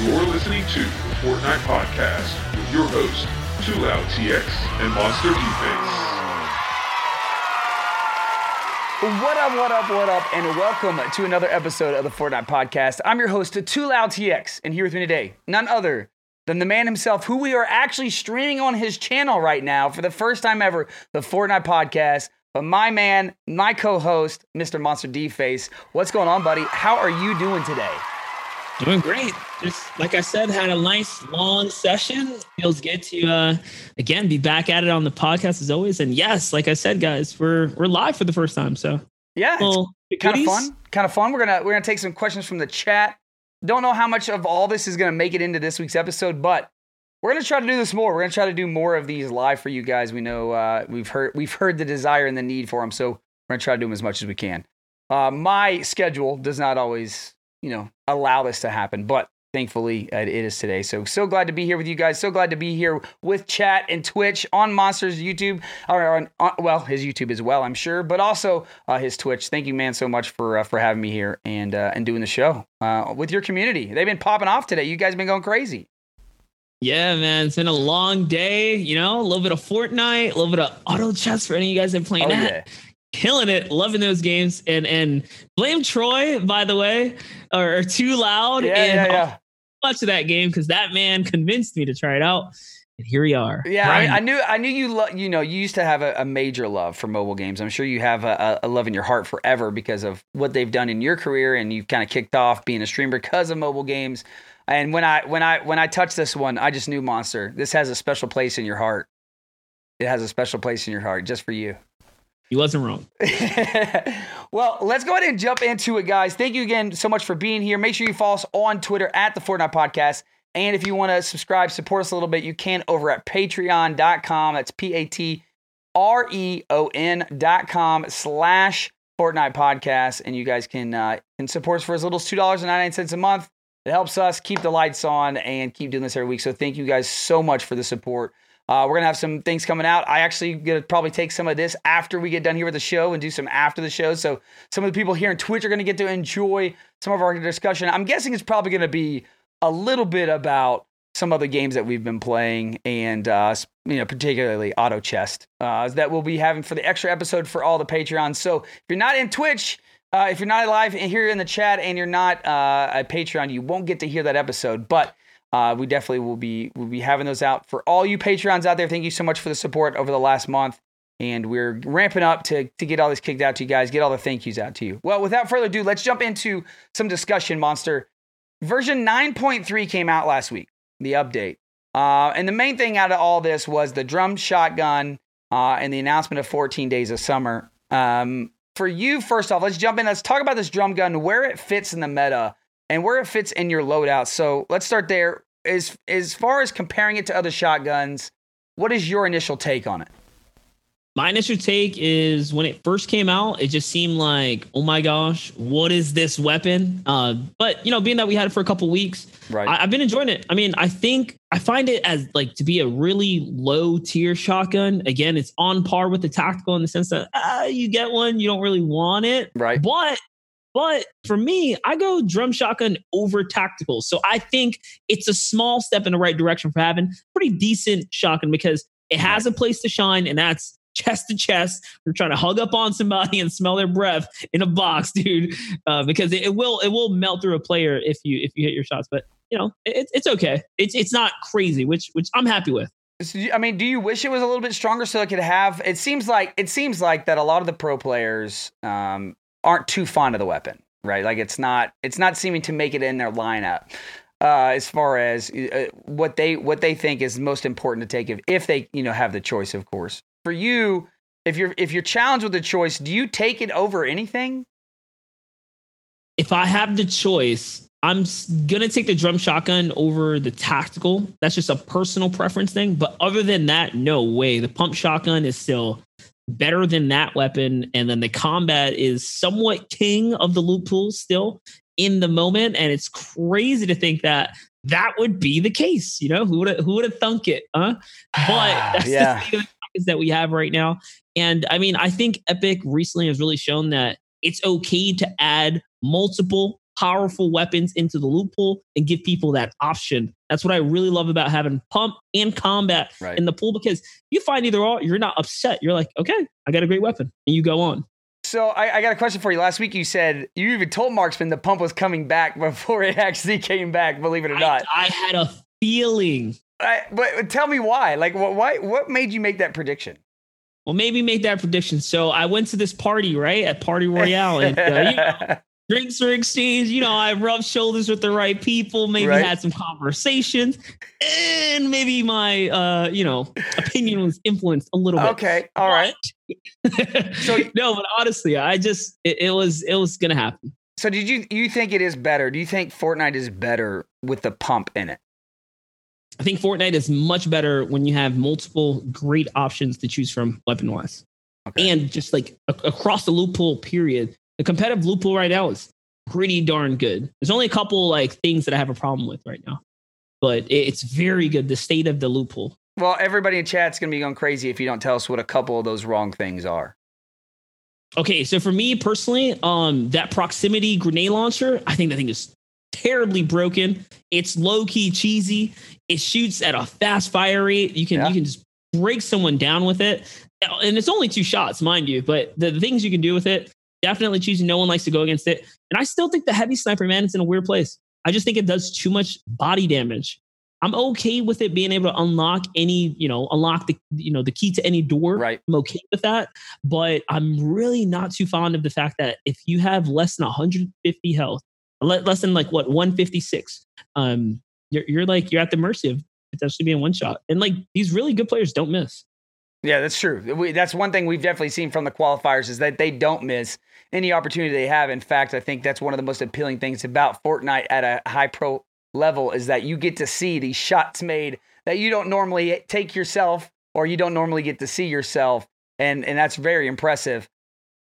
You're listening to the Fortnite Podcast with your host, Too Loud TX and Monster D-Face. What up, what up, what up, and welcome to another episode of the Fortnite Podcast. I'm your host, Too Loud TX, and here with me today, none other than the man himself, who we are actually streaming on his channel right now for the first time ever, the Fortnite Podcast. But my man, my co-host, Mr. Monster D-Face. What's going on, buddy? How are you doing today? Doing great. Just like I said, had a nice long session. Feels good to uh again be back at it on the podcast as always. And yes, like I said, guys, we're we're live for the first time. So yeah, well, it's kind of fun. Kind of fun. We're gonna we're gonna take some questions from the chat. Don't know how much of all this is gonna make it into this week's episode, but we're gonna try to do this more. We're gonna try to do more of these live for you guys. We know uh, we've heard we've heard the desire and the need for them, so we're gonna try to do them as much as we can. Uh, my schedule does not always, you know, allow this to happen, but thankfully uh, it is today. So so glad to be here with you guys. So glad to be here with chat and Twitch on Monsters YouTube, or on, on well his YouTube as well, I'm sure, but also uh, his Twitch. Thank you, man, so much for uh, for having me here and uh, and doing the show uh, with your community. They've been popping off today. You guys have been going crazy. Yeah, man, it's been a long day. You know, a little bit of Fortnite, a little bit of auto chess for any of you guys that playing Oh, that. yeah. Killing it, loving those games, and and blame Troy by the way, or, or too loud. Yeah, and yeah, yeah. much of that game because that man convinced me to try it out, and here we are. Yeah, I. I knew. I knew you. Lo- you know, you used to have a, a major love for mobile games. I'm sure you have a, a a love in your heart forever because of what they've done in your career, and you've kind of kicked off being a streamer because of mobile games. And when I when I when I touched this one, I just knew Monster. This has a special place in your heart. It has a special place in your heart just for you. He wasn't wrong. well, let's go ahead and jump into it, guys. Thank you again so much for being here. Make sure you follow us on Twitter at the Fortnite Podcast. And if you want to subscribe, support us a little bit, you can over at patreon.com. That's P A T R E O N dot com slash Fortnite Podcast. And you guys can, uh, can support us for as little as $2.99 a month. It helps us keep the lights on and keep doing this every week. So thank you guys so much for the support. Uh, we're gonna have some things coming out. I actually gonna probably take some of this after we get done here with the show and do some after the show. So some of the people here in Twitch are gonna get to enjoy some of our discussion. I'm guessing it's probably gonna be a little bit about some other games that we've been playing and uh, you know particularly auto chess uh, that we'll be having for the extra episode for all the Patreons. So if you're not in Twitch. Uh, if you're not live here in the chat and you're not uh, a Patreon, you won't get to hear that episode. But uh, we definitely will be will be having those out for all you Patreons out there. Thank you so much for the support over the last month, and we're ramping up to to get all this kicked out to you guys, get all the thank yous out to you. Well, without further ado, let's jump into some discussion. Monster version 9.3 came out last week, the update, uh, and the main thing out of all this was the drum shotgun uh, and the announcement of 14 days of summer. Um, for you, first off, let's jump in. Let's talk about this drum gun, where it fits in the meta, and where it fits in your loadout. So let's start there. As as far as comparing it to other shotguns, what is your initial take on it? My initial take is when it first came out, it just seemed like, oh my gosh, what is this weapon? Uh, but you know, being that we had it for a couple weeks, Right. I, I've been enjoying it. I mean, I think I find it as like to be a really low tier shotgun. Again, it's on par with the tactical in the sense that uh, you get one, you don't really want it, right. but but for me, I go drum shotgun over tactical. So I think it's a small step in the right direction for having pretty decent shotgun because it has a place to shine, and that's chest to chest. We're trying to hug up on somebody and smell their breath in a box, dude. Uh, because it, it will it will melt through a player if you if you hit your shots. But you know, it, it's okay. It's it's not crazy, which which I'm happy with. So, I mean, do you wish it was a little bit stronger so it could have? It seems like it seems like that a lot of the pro players um, aren't too fond of the weapon, right? Like it's not it's not seeming to make it in their lineup. Uh, as far as uh, what they what they think is most important to take if, if they you know have the choice, of course. For you, if you're if you're challenged with the choice, do you take it over anything? if I have the choice, I'm gonna take the drum shotgun over the tactical. That's just a personal preference thing. But other than that, no way. The pump shotgun is still better than that weapon, and then the combat is somewhat king of the loot pools still in the moment. And it's crazy to think that that would be the case. You know, who would who would have thunk it? Huh? Ah, but that's Yeah. the state of the pockets that we have right now. And I mean, I think Epic recently has really shown that it's okay to add multiple powerful weapons into the loot pool and give people that option. That's what I really love about having pump and combat Right. in the pool because you find either or, you're not upset. You're like, okay, I got a great weapon, and you go on. So I, I got a question for you. Last week you said you even told Marksman the pump was coming back before it actually came back. Believe it or I, not. I had a feeling. I, but tell me why. Like, what? Why? What made you make that prediction? Well, maybe make that prediction. So I went to this party, right? At Party Royale. And, uh, you know, drinks were exchanged. You know, I rubbed shoulders with the right people, maybe Right. had some conversations, and maybe my, uh, you know, opinion was influenced a little bit. okay. All right. so no, but honestly, I just it, it was it was gonna happen. So did you you think it is better? Do you think Fortnite is better with the pump in it? I think Fortnite is much better when you have multiple great options to choose from weapon wise, Okay. and just like a- across the loot pool. Period. The competitive loot pool right now is pretty darn good. There's only a couple like things that I have a problem with right now, but it's very good. The state of the loot pool. Well, everybody in chat's gonna be going crazy if you don't tell us what a couple of those wrong things are. Okay, so for me personally, um, that proximity grenade launcher, I think that thing is terribly broken. It's low key cheesy. It shoots at a fast fire rate. You can Yeah. you can just break someone down with it, and it's only two shots, mind you. But the, the things you can do with it, definitely choosing. No one likes to go against it, and I still think the heavy sniper man is in a weird place. I just think it does too much body damage. I'm okay with it being able to unlock any, you know, unlock the, you know, the key to any door. Right. I'm okay with that. But I'm really not too fond of the fact that if you have less than 150 health, less than like what 156, um, you're you're like you're at the mercy of potentially being one shot. And like these really good players don't miss. Yeah, that's true. We, that's one thing we've definitely seen from the qualifiers is that they don't miss any opportunity they have. In fact, I think that's one of the most appealing things about Fortnite at a high pro level is that you get to see these shots made that you don't normally take yourself or you don't normally get to see yourself, and and that's very impressive.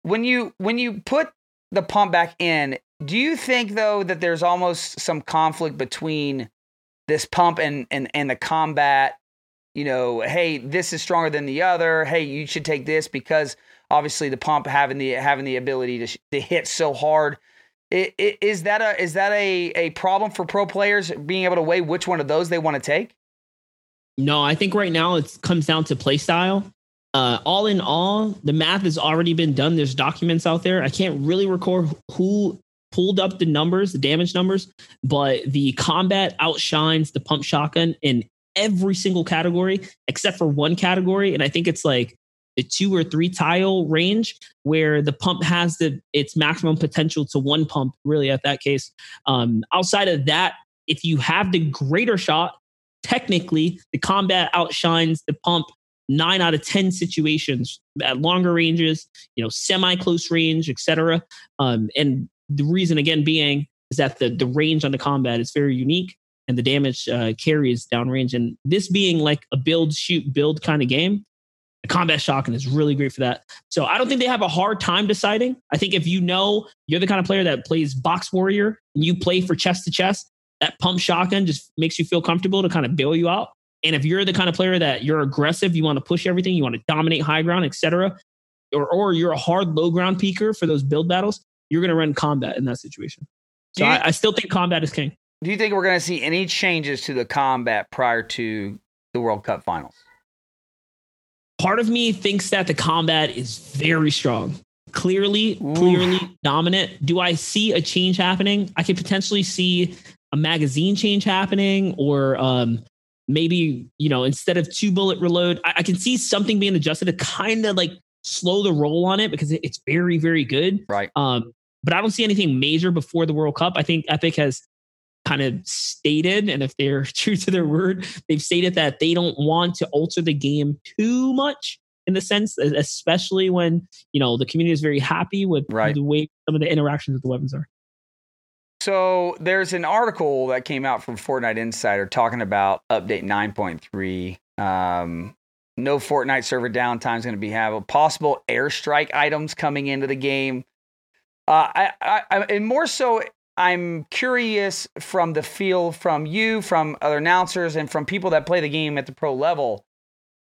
When you when you put the pump back in, do you think though that there's almost some conflict between this pump and and and the combat you know, hey, this is stronger than the other. Hey, you should take this because obviously the pump having the having the ability to, sh- to hit so hard. I- i- Is that a is that a a problem for pro players being able to weigh which one of those they want to take? No, I think right now it comes down to play style. Uh, all in all, the math has already been done. There's documents out there. I can't really record who pulled up the numbers, the damage numbers, but the combat outshines the pump shotgun in every single category except for one category. And I think it's like the two or three tile range where the pump has the its maximum potential to one pump, really at that case. Um, outside of that, if you have the greater shot, technically the combat outshines the pump nine out of 10 situations at longer ranges, you know, semi close range, etc. Um, and the reason again being is that the, the range on the combat is very unique and the damage uh, carries downrange. And this being like a build, shoot, build kind of game, the combat shotgun is really great for that. So I don't think they have a hard time deciding. I think if you know you're the kind of player that plays box warrior and you play for chest to chest, that pump shotgun just makes you feel comfortable to kind of bail you out. And if you're the kind of player that you're aggressive, you want to push everything, you want to dominate high ground, etc., or or you're a hard low ground peaker for those build battles, you're going to run combat in that situation. So I, I still think combat is king. Do you think we're going to see any changes to the combat prior to the World Cup finals? Part of me thinks that the combat is very strong. Clearly, Oof. clearly dominant. Do I see a change happening? I could potentially see a magazine change happening, or um, maybe you know instead of two bullet reload, I, I can see something being adjusted to kind of like slow the roll on it because it- it's very, very good. Right. Um, but I don't see anything major before the World Cup. I think Epic has kind of stated, and if they're true to their word, they've stated that they don't want to alter the game too much in the sense, especially when you know the community is very happy with Right. the way some of the interactions with the weapons are. So there's an article that came out from Fortnite Insider talking about update 9.3. Um, no Fortnite server downtime is going to be have a possible airstrike items coming into the game. Uh, I, I, I, and more so, I'm curious from the feel from you, from other announcers, and from people that play the game at the pro level.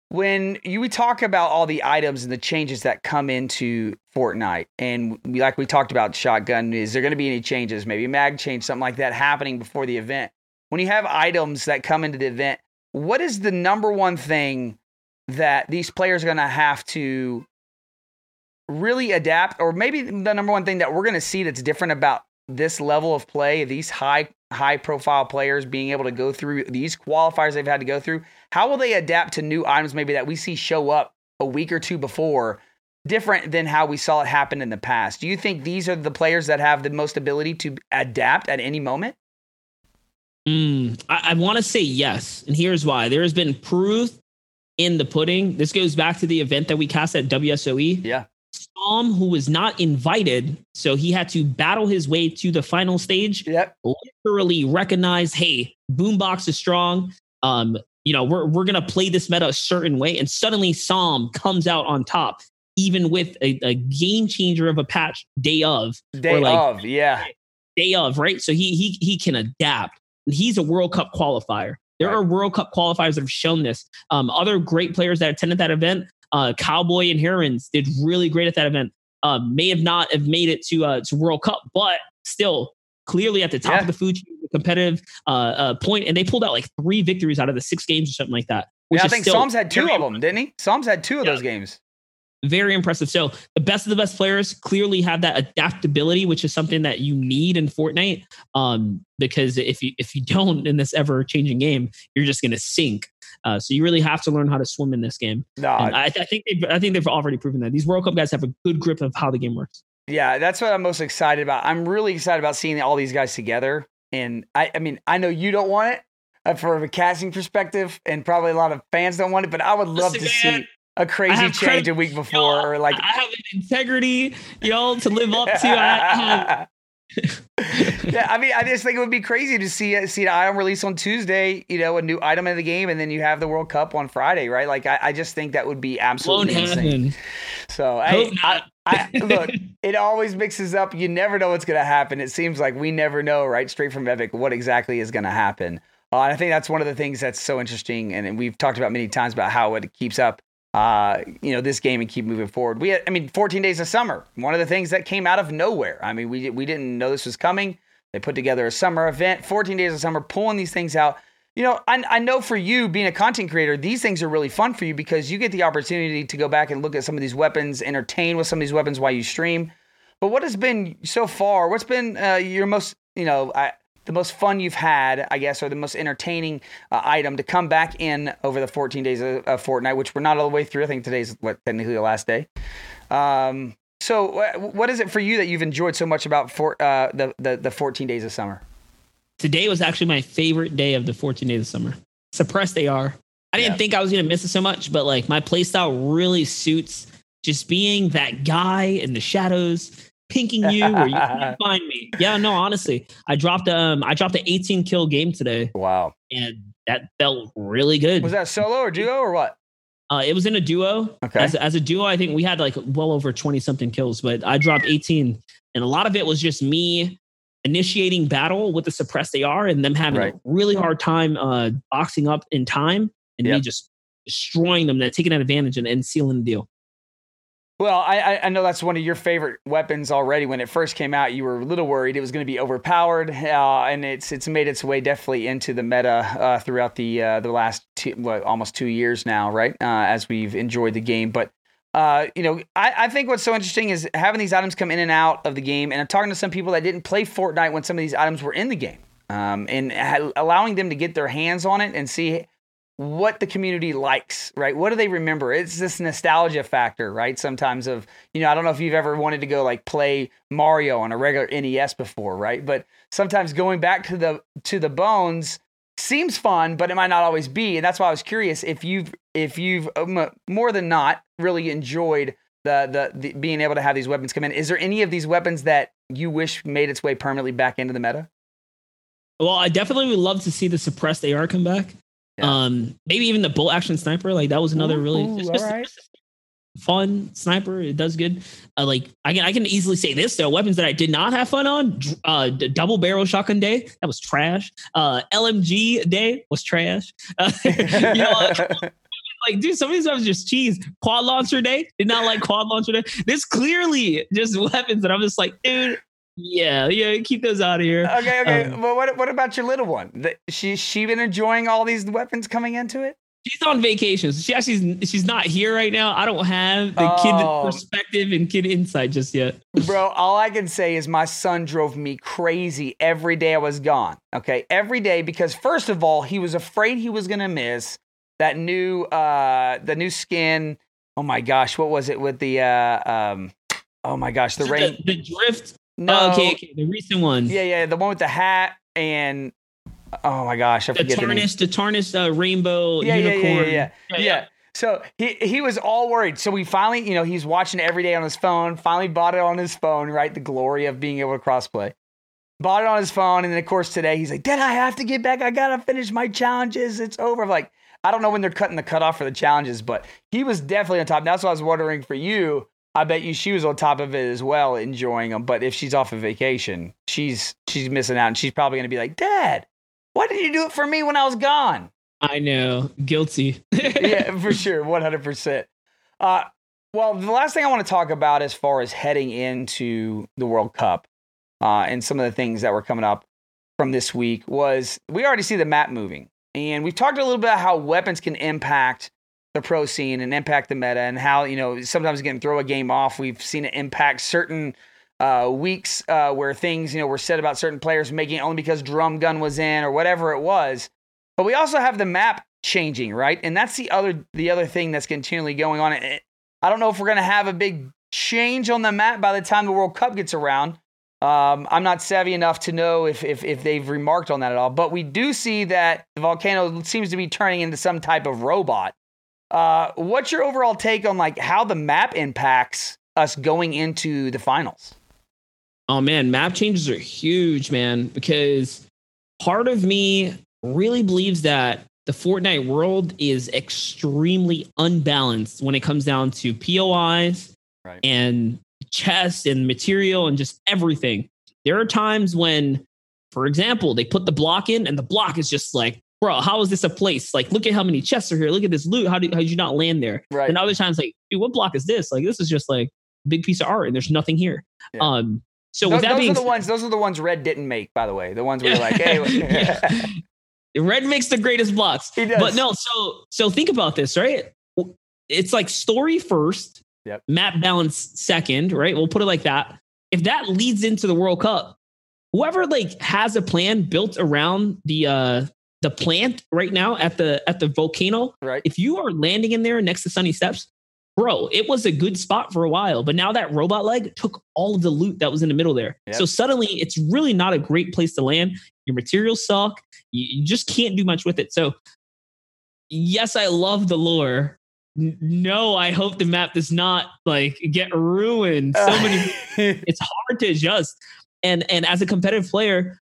when you we talk about all the items and the changes that come into Fortnite, and we, like we talked about shotgun, is there going to be any changes? Maybe mag change, something like that happening before the event. When you have items that come into the event, what is the number one thing that these players are going to have to really adapt, or maybe the number one thing that we're going to see that's different about this level of play, these high high profile players being able to go through these qualifiers they've had to go through, how will they adapt to new items maybe that we see show up a week or two before, different than how we saw it happen in the past? Do you think these are the players that have the most ability to adapt at any moment? Mm, I, I want to say yes. And here's why there has been proof in the pudding. This goes back to the event that we cast at WSOE. Yeah. Psalm, who was not invited, so he had to battle his way to the final stage. Yep. Literally recognized, hey, Boombox is strong. Um, you know, we're we're gonna play this meta a certain way, and suddenly Psalm comes out on top, even with a, a game changer of a patch day of. Day like, of, yeah. Day of, right? So he he he can adapt. He's a World Cup qualifier. There right. are World Cup qualifiers that have shown this. Um, other great players that attended that event uh, Cowboy and Herons did really great at that event. Uh, may have not have made it to uh, to World Cup, but still clearly at the top yeah. of the food chain, competitive uh, uh, point, and they pulled out like three victories out of the six games or something like that. Yeah, I think Psalms had two of them, didn't he? Psalms had two of yeah. those games. Very impressive. So the best of the best players clearly have that adaptability, which is something that you need in Fortnite. Um, because if you if you don't in this ever changing game, you're just going to sink. Uh, so you really have to learn how to swim in this game. No, I, I, think they've, I think they've already proven that these World Cup guys have a good grip of how the game works. Yeah, that's what I'm most excited about. I'm really excited about seeing all these guys together. And I, I mean, I know you don't want it uh, for a casting perspective, and probably a lot of fans don't want it, but I would love Listen, to man, see a crazy change a week before, or like I have an integrity, y'all, to live up to. I have yeah, I mean, I just think it would be crazy to see see an item release on Tuesday. You know, a new item in the game, and then you have the World Cup on Friday, right? Like, I, I just think that would be absolutely Won't insane. Happen. So, I, I, I, look, it always mixes up. You never know what's going to happen. It seems like we never know, right? Straight from Epic, what exactly is going to happen. Uh, and I think that's one of the things that's so interesting, and, and we've talked about many times about how it keeps up uh, you know, this game and keep moving forward. We had, I mean, 14 days of summer, one of the things that came out of nowhere. I mean, we, we didn't know this was coming. They put together a summer event, 14 days of summer, pulling these things out. You know, I, I know for you being a content creator, these things are really fun for you because you get the opportunity to go back and look at some of these weapons, entertain with some of these weapons while you stream. But what has been so far? What's been uh, your most, you know, I, the most fun you've had, I guess, or the most entertaining uh, item to come back in over the 14 days of, of Fortnite, which we're not all the way through. I think today's what technically the last day. Um, so, what is it for you that you've enjoyed so much about for, uh, the, the the 14 days of summer? Today was actually my favorite day of the 14 days of summer. Suppressed AR. I didn't yeah. think I was gonna miss it so much, but like my playstyle really suits just being that guy in the shadows pinking you or you can't find me. Yeah, no, honestly, I dropped um I dropped an 18 kill game today. Wow. And that felt really good. Was that solo or duo or what? Uh, it was in a duo. Okay. As, as a duo, I think we had like well over 20 something kills, but I dropped 18. And a lot of it was just me initiating battle with the suppressed AR and them having right. a really hard time uh, boxing up in time and yep. me just destroying them, that taking that advantage and, and sealing the deal. Well, I, I know that's one of your favorite weapons already. When it first came out, you were a little worried it was going to be overpowered, uh, and it's it's made its way definitely into the meta uh, throughout the uh, the last two, almost two years now, right? Uh, as we've enjoyed the game, but uh, you know, I, I think what's so interesting is having these items come in and out of the game, and I'm talking to some people that didn't play Fortnite when some of these items were in the game, um, and ha- allowing them to get their hands on it and see what the community likes, right? What do they remember? It's this nostalgia factor, right? Sometimes of, you know, I don't know if you've ever wanted to go like play Mario on a regular NES before, right? But sometimes going back to the to the bones seems fun, but it might not always be. And that's why I was curious if you've if you've um, more than not really enjoyed the, the the being able to have these weapons come in. Is there any of these weapons that you wish made its way permanently back into the meta? Well, I definitely would love to see the suppressed AR come back. Yeah. Um, maybe even the bolt action sniper. Like that was another ooh, really ooh, just, right. fun sniper. It does good. Uh, like I can I can easily say this. There are weapons that I did not have fun on. Uh, double barrel shotgun day that was trash. Uh, LMG day was trash. Uh, you know, like, dude, some of these stuff is just cheese. Quad launcher day did not like quad launcher day. This clearly just weapons that I'm just like, dude. Yeah, yeah, keep those out of here. Okay, okay. Um, but what what about your little one? The, she she been enjoying all these weapons coming into it? She's on vacation. So she actually she's not here right now. I don't have the Oh. kid perspective and kid insight just yet. Bro, all I can say is my son drove me crazy every day I was gone. Okay, every day because first of all, he was afraid he was gonna miss that new uh the new skin. Oh my gosh, what was it with the uh um oh my gosh, the rain the, the drift. No Oh, okay, okay, the recent ones. Yeah, yeah, the one with the hat and oh my gosh, I The forget the name. the tarnished uh, rainbow Yeah, yeah, yeah, unicorn. yeah, yeah, yeah. So he he was all worried. So we finally, you know, he's watching every day on his phone. Finally bought it on his phone. Right, the glory of being able to crossplay. Bought it on his phone, and then of course today he's like, "Dad, I have to get back. I gotta finish my challenges. It's over." I'm like, I don't know when they're cutting the cutoff for the challenges, but he was definitely on top. That's what I was wondering for you. I bet you she was on top of it as well, enjoying them. But if she's off of vacation, she's she's missing out, and she's probably gonna be like, "Dad, why did you do it for me when I was gone?" I know, guilty. yeah, for sure, one hundred percent. Uh, well, the last thing I want to talk about as far as heading into the World Cup uh, and some of the things that were coming up from this week was we already see the map moving, and we've talked a little bit about how weapons can impact the pro scene and impact the meta, and how you know sometimes it can throw a game off. We've seen it impact certain uh, weeks uh, where things you know were said about certain players making it only because drum gun was in or whatever it was. But we also have the map changing, right? And that's the other the other thing that's continually going on. It- I don't know if we're gonna have a big change on the map by the time the World Cup gets around. Um, I'm not savvy enough to know if, if if they've remarked on that at all. But we do see that the volcano seems to be turning into some type of robot. Uh, what's your overall take on like how the map impacts us going into the finals? Oh man, map changes are huge, man, because part of me really believes that the Fortnite world is extremely unbalanced when it comes down to POIs Right. and chests and material and just everything. There are times when, for example, they put the block in and the block is just like, bro, how is this a place? Like, look at how many chests are here. Look at this loot. How did, how did you not land there? Right. And other times, like, dude, what block is this? Like, this is just like a big piece of art and there's nothing here. Yeah. Um, so those that those being are the ones. Those are the ones Red didn't make, by the way. The ones where you're like, hey, Red makes the greatest blocks. He does. But no, so so think about this, right? It's like story first, Yep. map balance second, right? We'll put it like that. If that leads into the World Cup, whoever like has a plan built around the uh the plant right now at the at the volcano, right. if you are landing in there next to Sunny Steps, bro, it was a good spot for a while. But now that robot leg took all of the loot that was in the middle there. Yep. So suddenly it's really not a great place to land. Your materials suck. You, you just can't do much with it. So, yes, I love the lore. N- No, I hope the map does not like get ruined. So many it's hard to adjust. And and as a competitive player,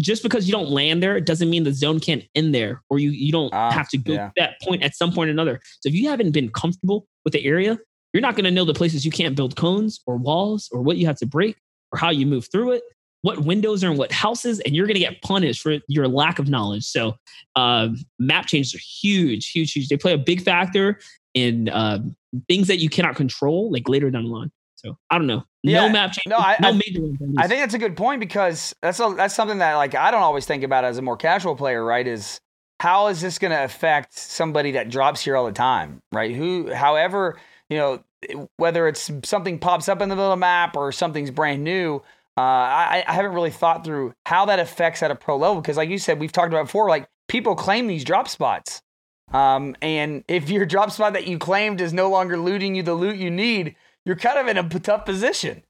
just because you don't land there it doesn't mean the zone can't end there, or you you don't Ah, have to go yeah. to that point at some point or another. So if you haven't been comfortable with the area, you're not going to know the places you can't build cones or walls, or what you have to break, or how you move through it, what windows are in what houses, and you're going to get punished for your lack of knowledge. So um, map changes are huge, huge, huge. They play a big factor in um, things that you cannot control, like later down the line. So I don't know. Yeah, no map change. no, I- no I- major I think that's a good point because that's a, that's something that like I don't always think about as a more casual player, right? Is how is this going to affect somebody that drops here all the time, right? Who, however, you know, whether it's something pops up in the middle of the map or something's brand new. Uh, I, I haven't really thought through how that affects at a pro level because, like you said, we've talked about before. Like people claim these drop spots, um, and if your drop spot that you claimed is no longer looting you the loot you need, you're kind of in a tough position.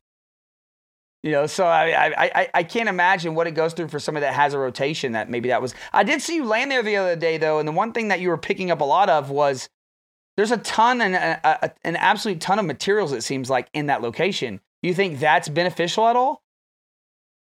You know, so I, I I I can't imagine what it goes through for somebody that has a rotation. That maybe that was. I did see you land there the other day though, and the one thing that you were picking up a lot of was there's a ton and a, a, an absolute ton of materials. It seems like in that location. Do you think that's beneficial at all?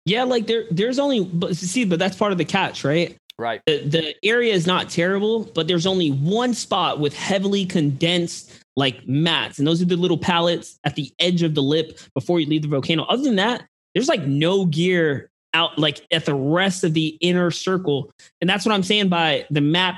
yeah, like there, there's only but see, but that's part of the catch, right? Right. The the area is not terrible, but there's only one spot with heavily condensed like mats, and those are the little pallets at the edge of the lip before you leave the volcano. Other than that, there's like no gear out like at the rest of the inner circle, and that's what I'm saying by the map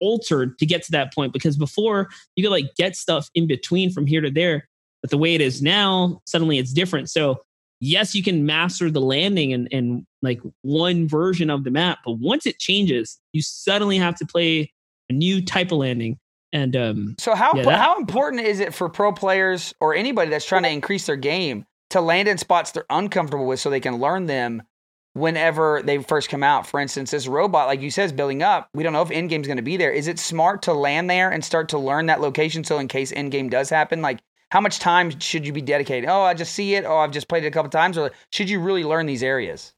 altered to get to that point because before you could like get stuff in between from here to there. But the way it is now, suddenly it's different. So yes, you can master the landing and, and like one version of the map, but once it changes, you suddenly have to play a new type of landing. And um, So how Yeah, that- how important is it for pro players or anybody that's trying to increase their game to land in spots they're uncomfortable with so they can learn them whenever they first come out? For instance, this robot, like you said, is building up. We don't know if end game's going to be there. Is it smart to land there and start to learn that location so in case end game does happen, like how much time should you be dedicated? Oh, I just see it. Oh, I've just played it a couple times. Or should you really learn these areas?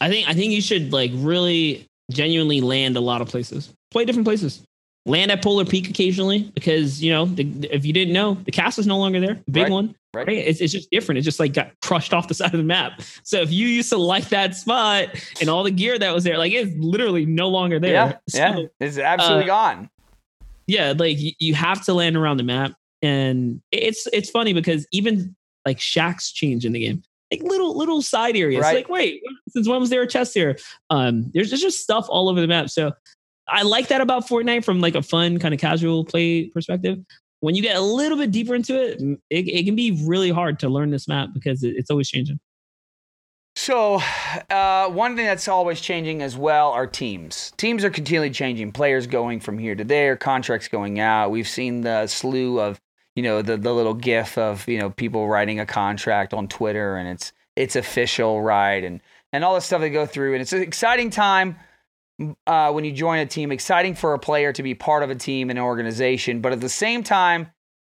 I think I think you should like really genuinely land a lot of places. Play different places. Land at Polar Peak occasionally because you know the, if you didn't know the castle's no longer there, big Right, one. right. Right. It's, it's just different. It just like got crushed off the side of the map. So if you used to like that spot and all the gear that was there, like it's literally no longer there. Yeah, So, yeah, it's absolutely uh, gone. yeah, like you, you have to land around the map, and it's it's funny because even like shacks change in the game, like little little side areas. Right. Like wait, since when was there a chest here? Um, there's there's just stuff all over the map. So I like that about Fortnite from like a fun kind of casual play perspective. When you get a little bit deeper into it, it, it can be really hard to learn this map because it, it's always changing. So, uh, one thing that's always changing as well are teams. Teams are continually changing. Players going from here to there, contracts going out. We've seen the slew of, you know, the the little gif of you know people writing a contract on Twitter, and it's it's official, right? And and all the stuff they go through, and it's an exciting time uh, when you join a team. Exciting for a player to be part of a team and organization, but at the same time,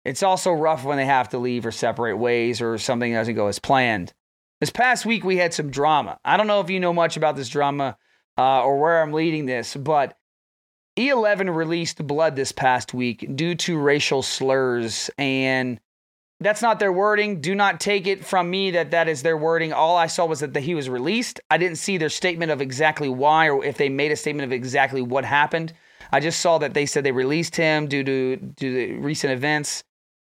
it's also rough when they have to leave or separate ways or something doesn't go as planned. This past week, we had some drama. I don't know if you know much about this drama uh, or where I'm leading this, but E11 released Blood this past week due to racial slurs. And that's not their wording. Do not take it from me that that is their wording. All I saw was that the, he was released. I didn't see their statement of exactly why or if they made a statement of exactly what happened. I just saw that they said they released him due to, due to recent events.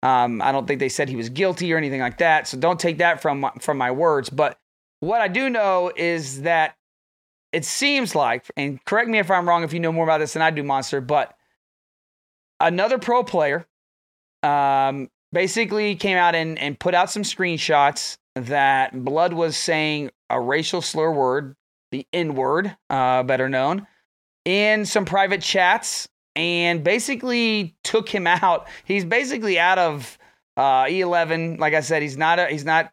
Um, I don't think they said he was guilty or anything like that. So don't take that from from my words. But what I do know is that it seems like, and correct me if I'm wrong if you know more about this than I do, Monster, but another pro player um, basically came out and, and put out some screenshots that Blood was saying a racial slur word, the N word, uh, better known, in some private chats and basically took him out. He's basically out of uh, E11. Like I said, he's not a he's not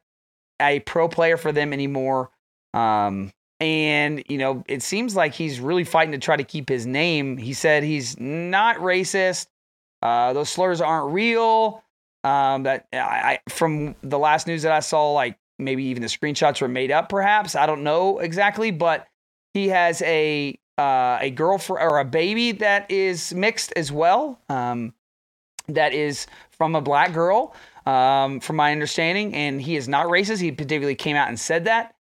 a pro player for them anymore. Um, and you know, it seems like he's really fighting to try to keep his name. He said he's not racist. Uh, those slurs aren't real. Um, that I, from the last news that I saw, like maybe even the screenshots were made up. Perhaps I don't know exactly, but he has a uh, a girlfriend or a baby that is mixed as well. Um, that is from a black girl, um, from my understanding, and he is not racist. He particularly came out and said that.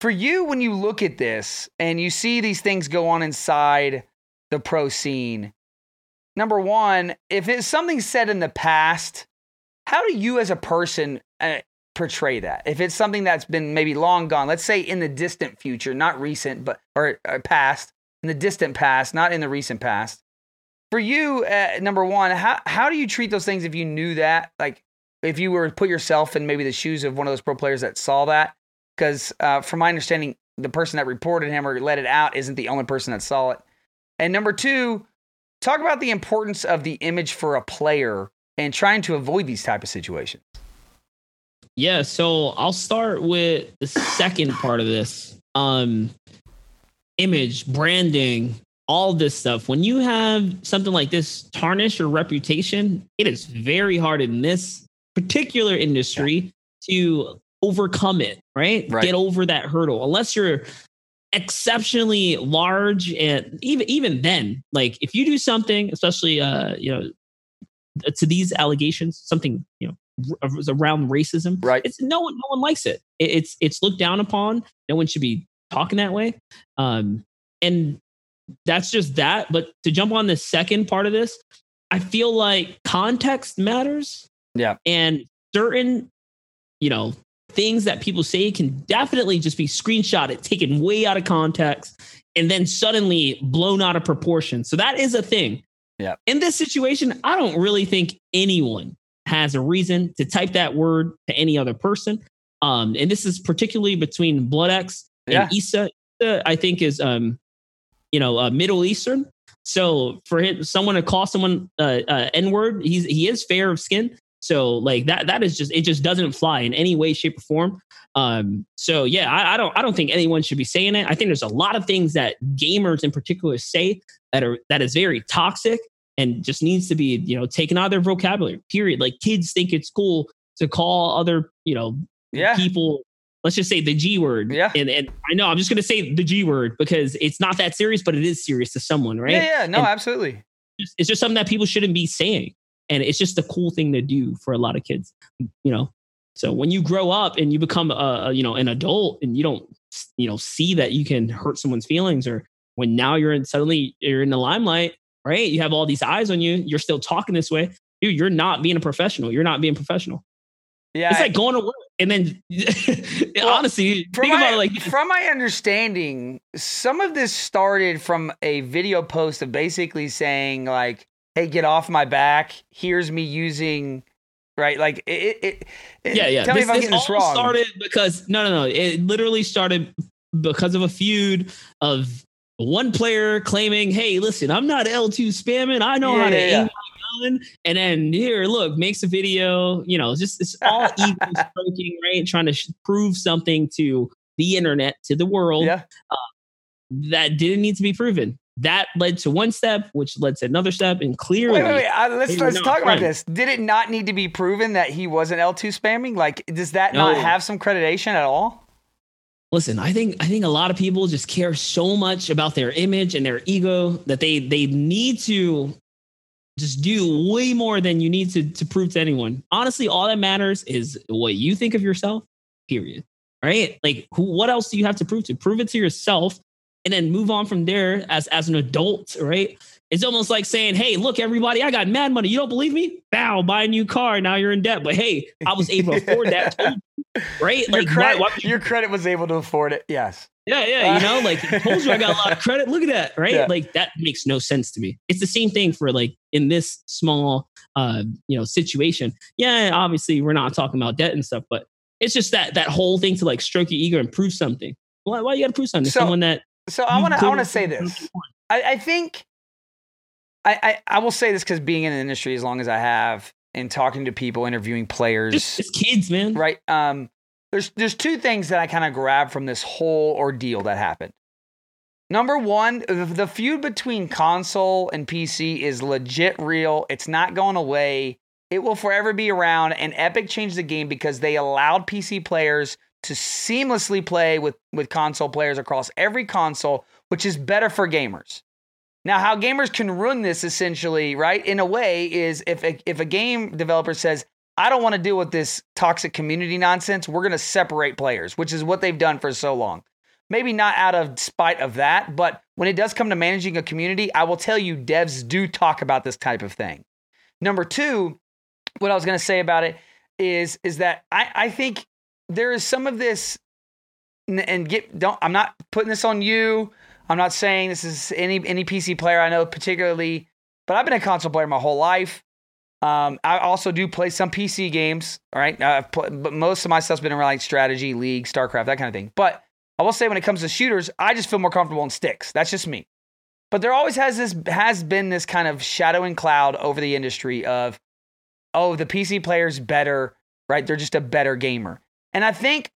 For you, when you look at this and you see these things go on inside the pro scene, number one, if it's something said in the past, how do you as a person uh, portray that? If it's something that's been maybe long gone, let's say in the distant future, not recent, but or, or past, in the distant past, not in the recent past. For you, uh, number one, how how do you treat those things if you knew that? Like, if you were to put yourself in maybe the shoes of one of those pro players that saw that, because uh, from my understanding, the person that reported him or let it out isn't the only person that saw it. And number two, talk about the importance of the image for a player and trying to avoid these type of situations. Yeah, so I'll start with the second part of this. Um image, branding, all this stuff. When you have something like this tarnish your reputation, it is very hard in this particular industry to overcome it, right? Right. Get over that hurdle. Unless you're exceptionally large and even even then, like if you do something, especially uh, you know, to these allegations, something, you know, r- around racism, Right. it's no one no one likes it. It- it's it's looked down upon no one should be talking that way um and that's just that but to jump on the second part of this i feel like context matters Yeah. and certain you know things that people say can definitely just be screenshotted taken way out of context and then suddenly blown out of proportion. So that is a thing. Yeah. In this situation, I don't really think anyone has a reason to type that word to any other person. Um, and this is particularly between BloodX and Yeah. Issa. Issa, I think, is um, you know, uh, Middle Eastern. So for him, someone to call someone uh, uh, N word, he's he is fair of skin. So like that that is just it just doesn't fly in any way, shape, or form. Um, so yeah, I, I don't I don't think anyone should be saying it. I think there's a lot of things that gamers in particular say that are that is very toxic and just needs to be you know taken out of their vocabulary. Period. Like kids think it's cool to call other you know Yeah. people let's just say the G word. Yeah. And and I know I'm just gonna say the G word because it's not that serious, but it is serious to someone, right? Yeah, yeah, no, And- absolutely. It's- just something that people shouldn't be saying. And it's just a cool thing to do for a lot of kids, you know. So when you grow up and you become a you know an adult and you don't you know see that you can hurt someone's feelings or when now you're in suddenly you're in the limelight, right? You have all these eyes on you, you're still talking this way. Dude, you're not being a professional. You're not being professional. Yeah. It's like going to work and then honestly, from think my, about like from my understanding, some of this started from a video post of basically saying like, "Hey, get off my back. Here's me using." Right, like it. it, it yeah, yeah. Tell this me if I'm getting this all wrong. started because no, no, no. It literally started because of a feud of one player claiming, "Hey, listen, I'm not L2 spamming. I know Yeah, how to yeah, aim my gun." And then here, look, makes a video. You know, just it's all ego stroking, right? Trying to sh- prove something to the internet, to the world yeah, that didn't need to be proven. That led to one step, which led to another step, and clearly, wait, wait, wait. Uh, let's let's talk about this. Did it not need to be proven that he wasn't L2 spamming? Like, does that not have some creditation at all? Listen i think i think a lot of people just care so much about their image and their ego that they they need to just do way more than you need to to prove to anyone. Honestly all that matters is what you think of yourself period right? Like who, what else do you have to prove to? Prove it to yourself and then move on from there as as an adult right it's almost like saying hey look everybody i got mad money you don't believe me bow buy a new car now you're in debt but hey i was able to afford that you, right Your like why- credit, why would you your credit was able to afford it. Yes. yeah, yeah, you know, like I told you I got a lot of credit. Look at that, right? Yeah. Like that makes no sense to me. It's the same thing for like in this small uh, you know, situation. Yeah, obviously we're not talking about debt and stuff, but it's just that that whole thing to like stroke your ego and prove something. Why why you gotta prove something So, someone that So I want to I want to say this. I, I think I, I I will say this because being in the industry as long as I have and talking to people, interviewing players, it's kids, man. right? Um, there's there's two things that I kind of grab from this whole ordeal that happened. Number one, the, the feud between console and PC is legit real. It's not going away. It will forever be around. And Epic changed the game because they allowed PC players to seamlessly play with with console players across every console, which is better for gamers. Now, how gamers can ruin this essentially, right, in a way, is if a, if a game developer says, I don't want to deal with this toxic community nonsense, we're going to separate players, which is what they've done for so long. Maybe not out of spite of that, but when it does come to managing a community, I will tell you, devs do talk about this type of thing. Number two, what I was going to say about it is is that I, I think there is some of this, n- and get don't I'm not putting this on you. I'm not saying this is any any PC player I know particularly, but I've been a console player my whole life. Um, I also do play some PC games. All right, pl- but most of my stuff's been around like strategy, League, StarCraft, that kind of thing. But I will say when it comes to shooters, I just feel more comfortable in sticks. That's just me. But there always has this has been this kind of shadowing cloud over the industry of, oh, the PC player's better, right? They're just a better gamer. And I think,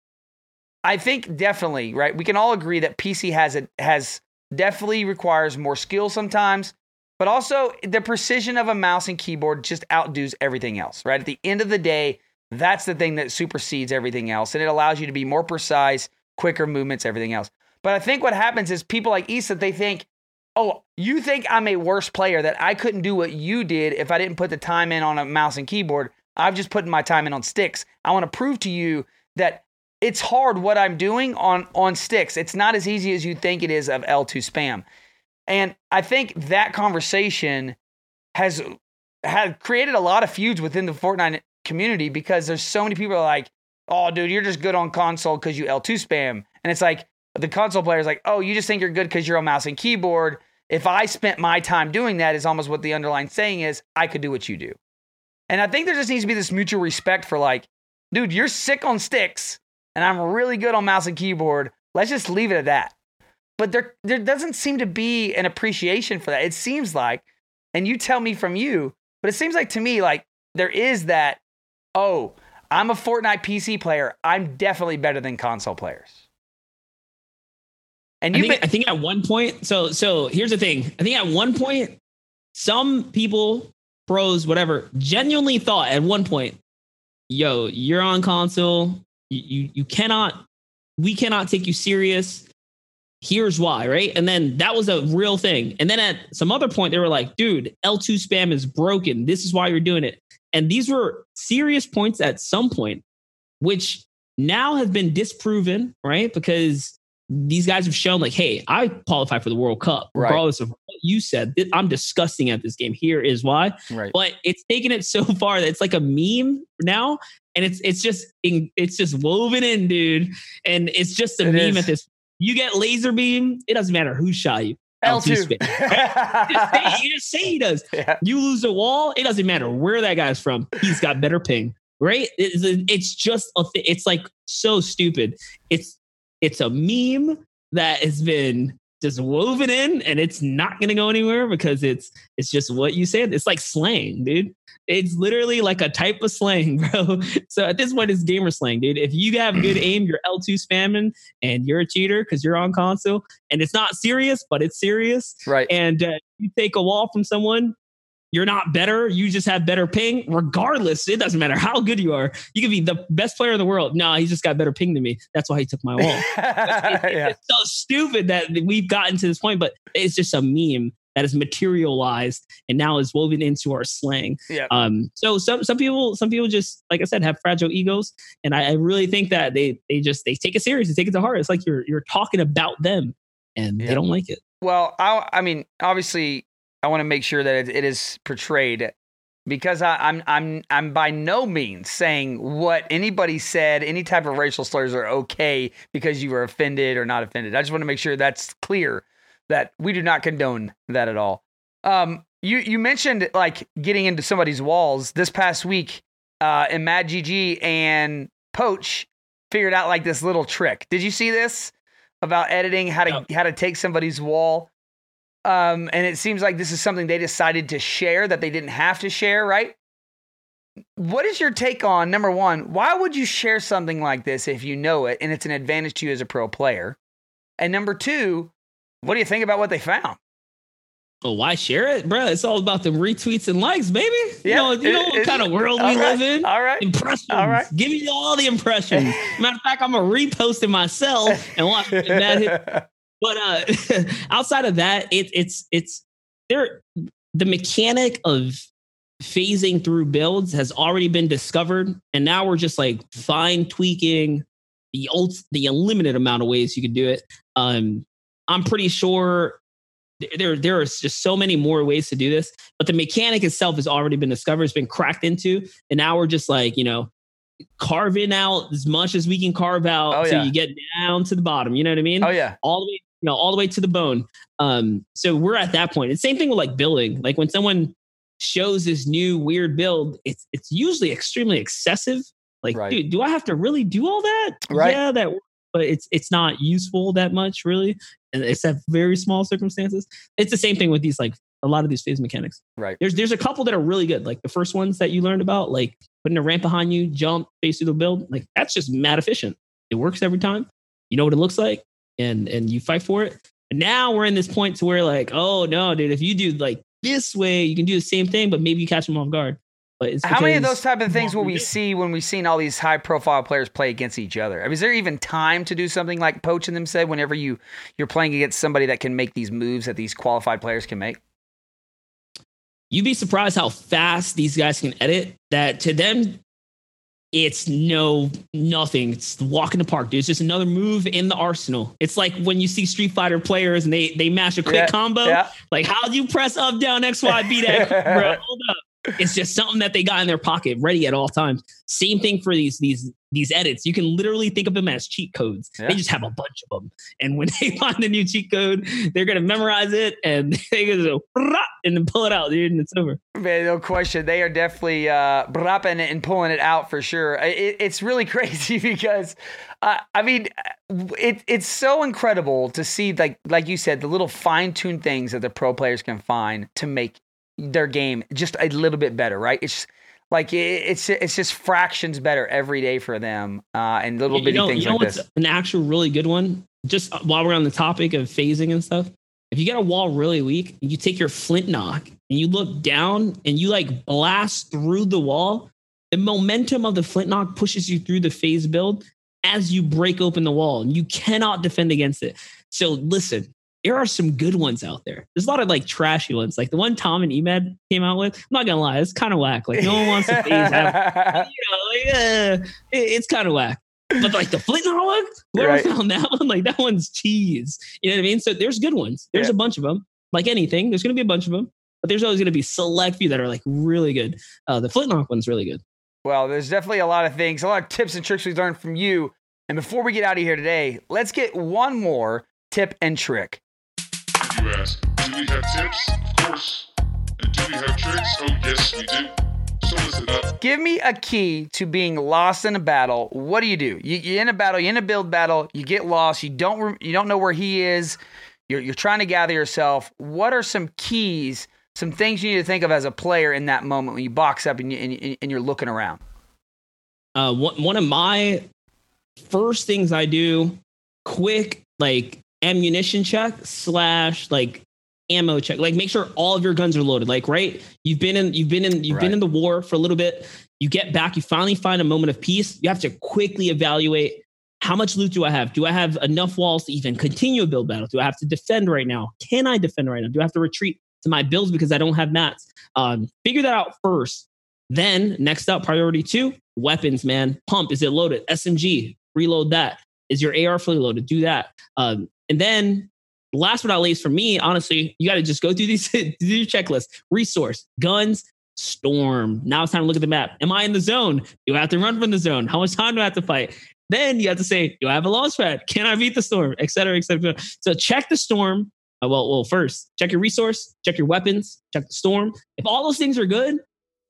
I think definitely, right? We can all agree that PC has it has definitely requires more skill sometimes, but also the precision of a mouse and keyboard just outdoes everything else, right? At the end of the day, that's the thing that supersedes everything else, and it allows you to be more precise, quicker movements, everything else. But I think what happens is people like Issa, they think, oh, you think I'm a worse player that I couldn't do what you did if I didn't put the time in on a mouse and keyboard. I've just put my time in on sticks. I want to prove to you that it's hard what I'm doing on on sticks. It's not as easy as you think it is of L2 spam. And I think that conversation has had created a lot of feuds within the Fortnite community because there's so many people are like, "Oh, dude, you're just good on console because you L2 spam," and it's like, the console player is like, oh, you just think you're good because you're on mouse and keyboard. If I spent my time doing that, is almost what the underlying saying is, I could do what you do. And I think there just needs to be this mutual respect for like, dude, you're sick on sticks, and I'm really good on mouse and keyboard. Let's just leave it at that. But there, there doesn't seem to be an appreciation for that. It seems like, and you tell me from you, but it seems like to me like there is that. Oh, I'm a Fortnite PC player. I'm definitely better than console players. And you, I think, I think at one point, so so here's the thing. I think at one point, some people, pros, whatever, genuinely thought at one point, yo, you're on console. You, you, cannot, we cannot take you serious. Here's why, right? And then that was a real thing. And then at some other point, they were like, dude, L2 spam is broken. This is why you're doing it. And these were serious points at some point, which now have been disproven, right? Because these guys have shown, like, hey, I qualify for the World Cup, regardless right. of what you said. I'm disgusting at this game. Here is why. Right. But it's taken it so far that it's like a meme now, and it's it's just it's just woven in, dude. And it's just a it meme is. at this. You get laser beam. It doesn't matter who shot you. L2. you, just say, you just say he does. Yeah. You lose a wall, it doesn't matter where that guy's from. He's got better ping, right? It's, it's just a th- it's like so stupid. It's it's a meme that has been just woven in and it's not going to go anywhere because it's it's just what you said. It's like slang dude. It's literally like a type of slang bro. So at this point it's gamer slang dude. If you have good aim you're l2 spamming and you're a cheater because you're on console and it's not serious but it's serious. Right. And uh, you take a wall from someone you're not better. You just have better ping. Regardless, it doesn't matter how good you are. You can be the best player in the world. No, he just got better ping than me. That's why he took my wall. it's, yeah. it's so stupid that we've gotten to this point, but it's just a meme that is materialized and now is woven into our slang. Yeah. Um. So some some people some people just like I said have fragile egos, and I, I really think that they they just they take it serious, they take it to heart. It's like you're you're talking about them, and yeah. they don't like it. Well, I I mean, obviously, I want to make sure that it, is portrayed because I, am I'm, I'm I'm by no means saying what anybody said, any type of racial slurs are okay because you were offended or not offended. I just want to make sure that's clear that we do not condone that at all. Um, you you mentioned like getting into somebody's walls this past week. Uh, and Mad GG and Poach figured out like this little trick. Did you see this about editing how to no. how to take somebody's wall? Um, and it seems like this is something they decided to share that they didn't have to share, right? What is your take on number one? Why would you share something like this if you know it and it's an advantage to you as a pro player? And number two, what do you think about what they found? Well, why share it, bro? It's all about the retweets and likes, baby. You yeah, know, you know what kind of world we right, live in. All right, impressions. All right, give me all the impressions. Matter of fact, I'm gonna repost it myself and watch that. But uh, outside of that, it, it's it's there. The mechanic of phasing through builds has already been discovered, and now we're just like fine tweaking the old the unlimited amount of ways you can do it. Um, I'm pretty sure there there are just so many more ways to do this, but the mechanic itself has already been discovered, it's been cracked into, and now we're just like you know carving out as much as we can carve out oh, so you get down to the bottom. You know what I mean? Oh yeah. All the way you know, all the way to the bone. Um, so we're at that point. It's the same thing with like building. Like when someone shows this new weird build, it's it's usually extremely excessive. Like, right. dude, do I have to really do all that? Right. Yeah, that but it's it's not useful that much really. And except very small circumstances. It's the same thing with these like a lot of these phase mechanics. Right. There's there's a couple that are really good. Like the first ones that you learned about, like putting a ramp behind you, jump, face through the build. Like that's just mad efficient. It works every time. You know what it looks like and and you fight for it. Now we're in this point to where like, oh no, dude, if you do like this way, you can do the same thing, but maybe you catch them off guard. But how many of those type of things will we see when we've seen all these high profile players play against each other? I mean, is there even time to do something like Poach and them said whenever you you're playing against somebody that can make these moves that these qualified players can make? You'd be surprised how fast these guys can edit. That to them, it's no nothing. It's walk in the park, dude. It's just another move in the arsenal. It's like when you see Street Fighter players and they they mash a quick yeah, combo. Yeah. Like how do you press up, down, X, Y, B that bro? Hold up. It's just something that they got in their pocket, ready at all times. Same thing for these these these edits. You can literally think of them as cheat codes. Yeah. They just have a bunch of them, and when they find the new cheat code, they're gonna memorize it and they go and then pull it out, dude, and it's over. Man, no question, they are definitely uh, brapping it and pulling it out for sure. It, it's really crazy because, uh, I mean, it it's so incredible to see like like you said the little fine tuned things that the pro players can find to make their game just a little bit better, right? It's like it's it's just fractions better every day for them, uh, and little bitty know, things you know like this. An actual really good one. Just while we're on the topic of phasing and stuff, if you get a wall really weak, you take your flint knock and you look down and you like blast through the wall. The momentum of the flint knock pushes you through the phase build as you break open the wall, and you cannot defend against it. So listen, there are some good ones out there. There's a lot of like trashy ones, like the one Tom and Emed came out with. I'm not gonna lie, it's kind of whack. Like no one wants to phase out. You know, like, uh, it, it's kind of whack. But like the Flint one, whoever right. found that one, like that one's cheese. You know what I mean? So there's good ones. There's yeah. a bunch of them. Like anything, there's gonna be a bunch of them, but there's always gonna be select few that are like really good. Uh, the Flintlock one's really good. Well, there's definitely a lot of things, a lot of tips and tricks we've learned from you. And before we get out of here today, let's get one more tip and trick you ask. Do we have tips? Of course. And do we have tricks? Oh, yes, we do. So listen up. Give me a key to being lost in a battle. What do you do? You, you're in a battle. You're in a build battle. You get lost. You don't. You don't know where he is. You're, you're trying to gather yourself. What are some keys? Some things you need to think of as a player in that moment when you box up and, you, and, and you're looking around. Uh, one, one of my first things I do, quick like ammunition check slash like ammo check. Like make sure all of your guns are loaded. Like right, you've been in you've been in you've right. been in the war for a little bit. You get back, you finally find a moment of peace. You have to quickly evaluate how much loot do I have? Do I have enough walls to even continue a build battle? Do I have to defend right now? Can I defend right now? Do I have to retreat to my builds because I don't have mats? Um, figure that out first. Then next up, priority two, weapons, man. Pump, is it loaded? SMG, reload that. Is your AR fully loaded? Do that. Um, and then last but not least, for me, honestly, you got to just go through these do your checklist. Resource, guns, storm. Now it's time to look at the map. Am I in the zone? Do I have to run from the zone? How much time do I have to fight? Then you have to say, do I have a launch pad? Can I beat the storm? Et cetera, et cetera. So check the storm. Uh, well, well, first, check your resource, check your weapons, check the storm. If all those things are good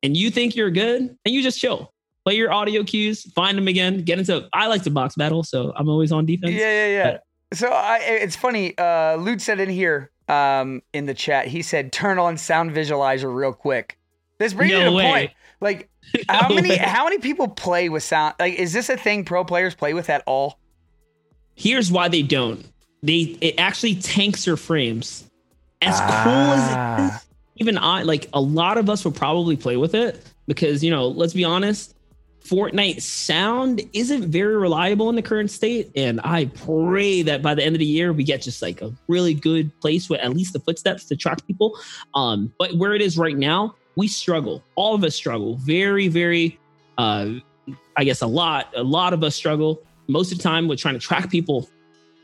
and you think you're good, and you just chill. Play your audio cues, find them again, get into I like to box battle, so I'm always on defense. Yeah, yeah, yeah. So I, it's funny. Uh, Luke said in here um, in the chat, he said, "Turn on sound visualizer real quick." This brings no me to a point. Like, no how many way. how many people play with sound? Like, is this a thing pro players play with at all? Here's why they don't. They it actually tanks your frames. As ah. cool as it ah. even I like a lot of us will probably play with it because you know, let's be honest, Fortnite sound isn't very reliable in the current state. And I pray that by the end of the year, we get just like a really good place with at least the footsteps to track people. Um, but where it is right now, we struggle. All of us struggle very, very, uh, I guess a lot, a lot of us struggle most of the time with trying to track people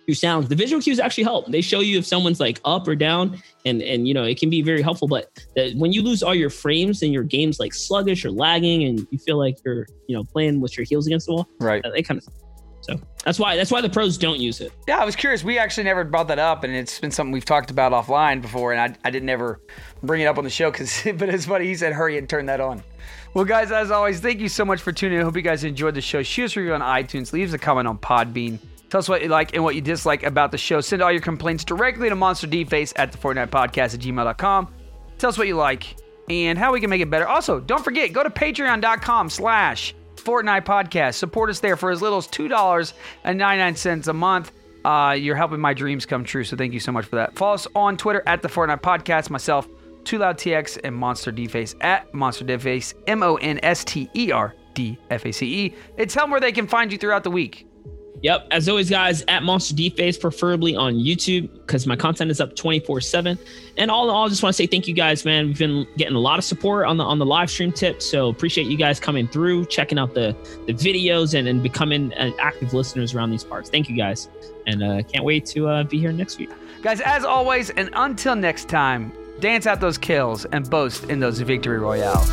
through sounds. The visual cues actually help. They show you if someone's like up or down, and and you know it can be very helpful. But the, when you lose all your frames and your game's like sluggish or lagging, and you feel like you're you know playing with your heels against the wall, right? They kind of. So that's why that's why the pros don't use it. Yeah, I was curious. We actually never brought that up, and it's been something we've talked about offline before, and I, I didn't ever bring it up on the show because, but it's funny. He said, "Hurry and turn that on." Well, guys, as always, thank you so much for tuning in. I hope you guys enjoyed the show. Shoot us a review on iTunes. Leave us a comment on Podbean. Tell us what you like and what you dislike about the show. Send all your complaints directly to Monster Face at the Fortnite Podcast at gmail.com. Tell us what you like and how we can make it better. Also, don't forget, go to patreon.com slash Fortnite Podcast. Support us there for as little as $2.99 a month. Uh, you're helping my dreams come true, so thank you so much for that. Follow us on Twitter at the Fortnite Podcast, myself, 2LoudTX, and Monster Face at Monster Face, M O N S T E R D F A C E. And tell them where they can find you throughout the week. Yep. As always, guys, at Monster D Face, preferably on YouTube, because my content is up 24 7. And all in all, I just want to say thank you guys, man. We've been getting a lot of support on the on the live stream tips. So appreciate you guys coming through, checking out the the videos and, and becoming uh, active listeners around these parts. Thank you guys. And uh, can't wait to uh, be here next week. Guys, as always, and until next time, dance out those kills, and boast in those victory royales.